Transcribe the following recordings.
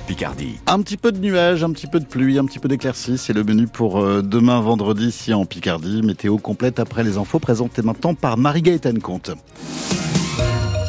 Picardie. Un petit peu de nuages, un petit peu de pluie, un petit peu d'éclaircies, c'est le menu pour euh, demain vendredi ici en Picardie. Météo complète après les infos présentées maintenant par Marie-Gaëtane Comte.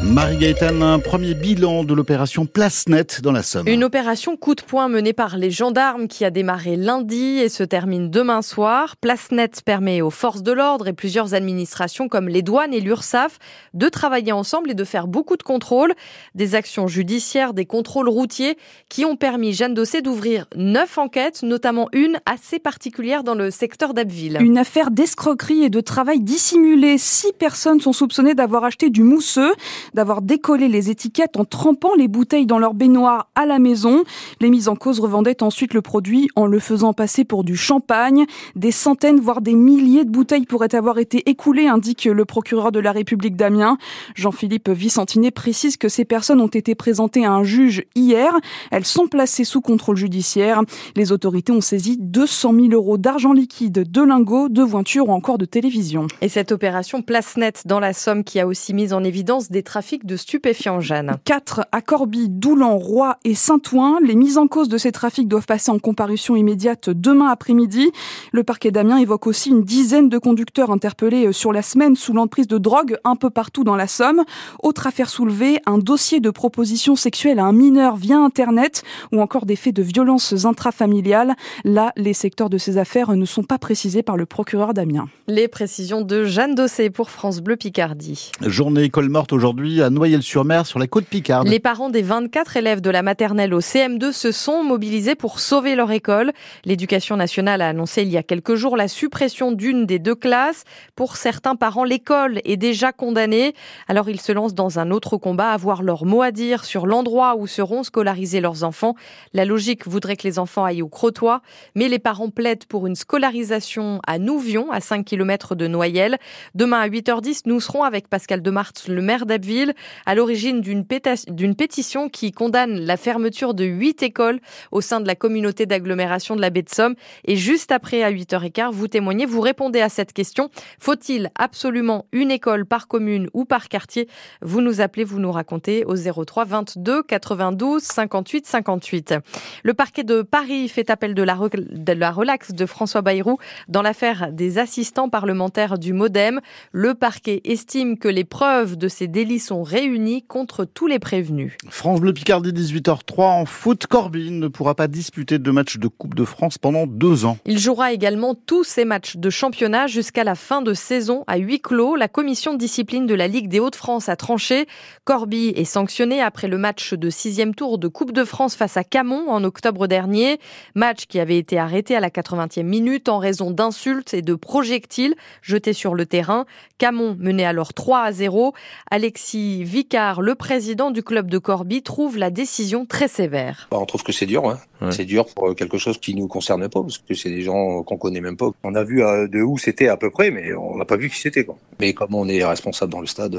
Marie-Gaëtane, un premier bilan de l'opération Place Nette dans la Somme. Une opération coup de poing menée par les gendarmes qui a démarré lundi et se termine demain soir. Place Nette permet aux forces de l'ordre et plusieurs administrations comme les douanes et l'URSSAF de travailler ensemble et de faire beaucoup de contrôles. Des actions judiciaires, des contrôles routiers qui ont permis Jeanne Dossé d'ouvrir neuf enquêtes, notamment une assez particulière dans le secteur d'Abbeville. Une affaire d'escroquerie et de travail dissimulé. Six personnes sont soupçonnées d'avoir acheté du mousseux d'avoir décollé les étiquettes en trempant les bouteilles dans leur baignoire à la maison. Les mises en cause revendaient ensuite le produit en le faisant passer pour du champagne. Des centaines, voire des milliers de bouteilles pourraient avoir été écoulées, indique le procureur de la République d'Amiens. Jean-Philippe Vicentinet précise que ces personnes ont été présentées à un juge hier. Elles sont placées sous contrôle judiciaire. Les autorités ont saisi 200 000 euros d'argent liquide, de lingots, de voitures ou encore de télévision. Et cette opération place nette dans la Somme qui a aussi mis en évidence des trafics de stupéfiants, Jeanne. Quatre à Corbie, Doulan, Roy et Saint-Ouen. Les mises en cause de ces trafics doivent passer en comparution immédiate demain après-midi. Le parquet d'Amiens évoque aussi une dizaine de conducteurs interpellés sur la semaine sous l'emprise de drogue un peu partout dans la Somme. Autre affaire soulevée, un dossier de proposition sexuelle à un mineur via Internet ou encore des faits de violences intrafamiliales. Là, les secteurs de ces affaires ne sont pas précisés par le procureur d'Amiens. Les précisions de Jeanne Dossé pour France Bleu Picardie. Journée école morte aujourd'hui à Noyelles-sur-Mer sur la côte Picarde. Les parents des 24 élèves de la maternelle au CM2 se sont mobilisés pour sauver leur école. L'éducation nationale a annoncé il y a quelques jours la suppression d'une des deux classes. Pour certains parents, l'école est déjà condamnée. Alors ils se lancent dans un autre combat, avoir leur mot à dire sur l'endroit où seront scolarisés leurs enfants. La logique voudrait que les enfants aillent au Crotoy, mais les parents plaident pour une scolarisation à Nouvion, à 5 km de Noyelles. Demain à 8h10, nous serons avec Pascal Demarthe, le maire d'Abbeville, à l'origine d'une pétition qui condamne la fermeture de 8 écoles au sein de la communauté d'agglomération de la baie de Somme. Et juste après, à 8h15, vous témoignez, vous répondez à cette question. Faut-il absolument une école par commune ou par quartier? Vous nous appelez, vous nous racontez au 03 22 92 58 58. Le parquet de Paris fait appel de la, de la relaxe de François Bayrou dans l'affaire des assistants parlementaires du Modem. Le parquet estime que les preuves de ces délits sont réunies contre tous les prévenus. France Bleu Picardie 18h03 en foot. Corbin ne pourra pas disputer de matchs de Coupe de France pendant deux ans. Il jouera également tous ses matchs de championnat jusqu'à la fin de saison à huis clos. La commission de discipline de la Ligue des Hauts-de-France a tranché. Corby est sanctionné après le match de sixième tour de Coupe de France face à Camon en octobre dernier. Match qui avait été arrêté à la 80e minute en raison d'insultes et de projectiles jetés sur le terrain. Camon menait alors 3 à 0. Alexis Vicard, le président du club de Corby, trouve la décision très sévère. Bah, on trouve que c'est dur. Hein. Ouais. C'est dur pour quelque chose qui nous concerne pas, parce que c'est des gens qu'on connaît même pas. On a vu de où c'était à peu près, mais on n'a pas vu qui c'était. Quoi. Mais comme on est responsable dans le stade,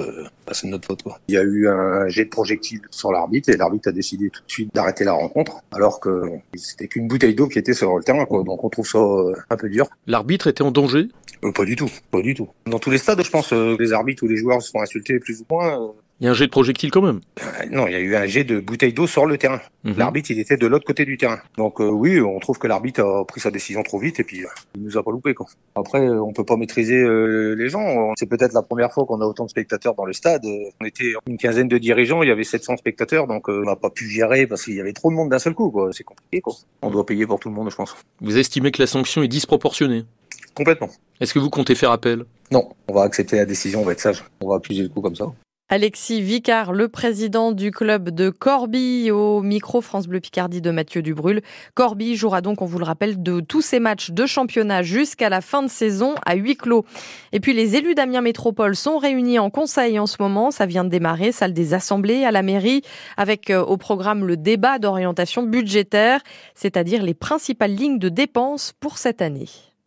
bah, c'est de notre faute. Quoi. Il y a eu un jet de projectile sur l'arbitre et l'arbitre a décidé tout de suite d'arrêter la rencontre, alors que c'était qu'une bouteille d'eau qui était sur le terrain. Quoi. Donc on trouve ça un peu dur. L'arbitre était en danger? Euh, Pas du tout, pas du tout. Dans tous les stades, je pense, euh, les arbitres ou les joueurs se font insulter plus ou moins. Euh... Il y a un jet de projectile quand même Non, il y a eu un jet de bouteille d'eau sur le terrain. -hmm. L'arbitre, il était de l'autre côté du terrain. Donc euh, oui, on trouve que l'arbitre a pris sa décision trop vite et puis il nous a pas loupé. Quoi. Après, on peut pas maîtriser les gens. C'est peut-être la première fois qu'on a autant de spectateurs dans le stade. On était une quinzaine de dirigeants, il y avait 700 spectateurs, donc on n'a pas pu gérer parce qu'il y avait trop de monde d'un seul coup. C'est compliqué. Quoi. On doit payer pour tout le monde, je pense. Vous estimez que la sanction est disproportionnée? Complètement. Est-ce que vous comptez faire appel? Non, on va accepter la décision, on va être sage. On va accuser le coup comme ça. Alexis Vicard, le président du club de Corby, au micro France Bleu Picardie de Mathieu Dubrul. Corby jouera donc, on vous le rappelle, de tous ses matchs de championnat jusqu'à la fin de saison à huis clos. Et puis les élus d'Amiens Métropole sont réunis en conseil en ce moment. Ça vient de démarrer, salle des assemblées à la mairie, avec euh, au programme le débat d'orientation budgétaire, c'est-à-dire les principales lignes de dépenses pour cette année.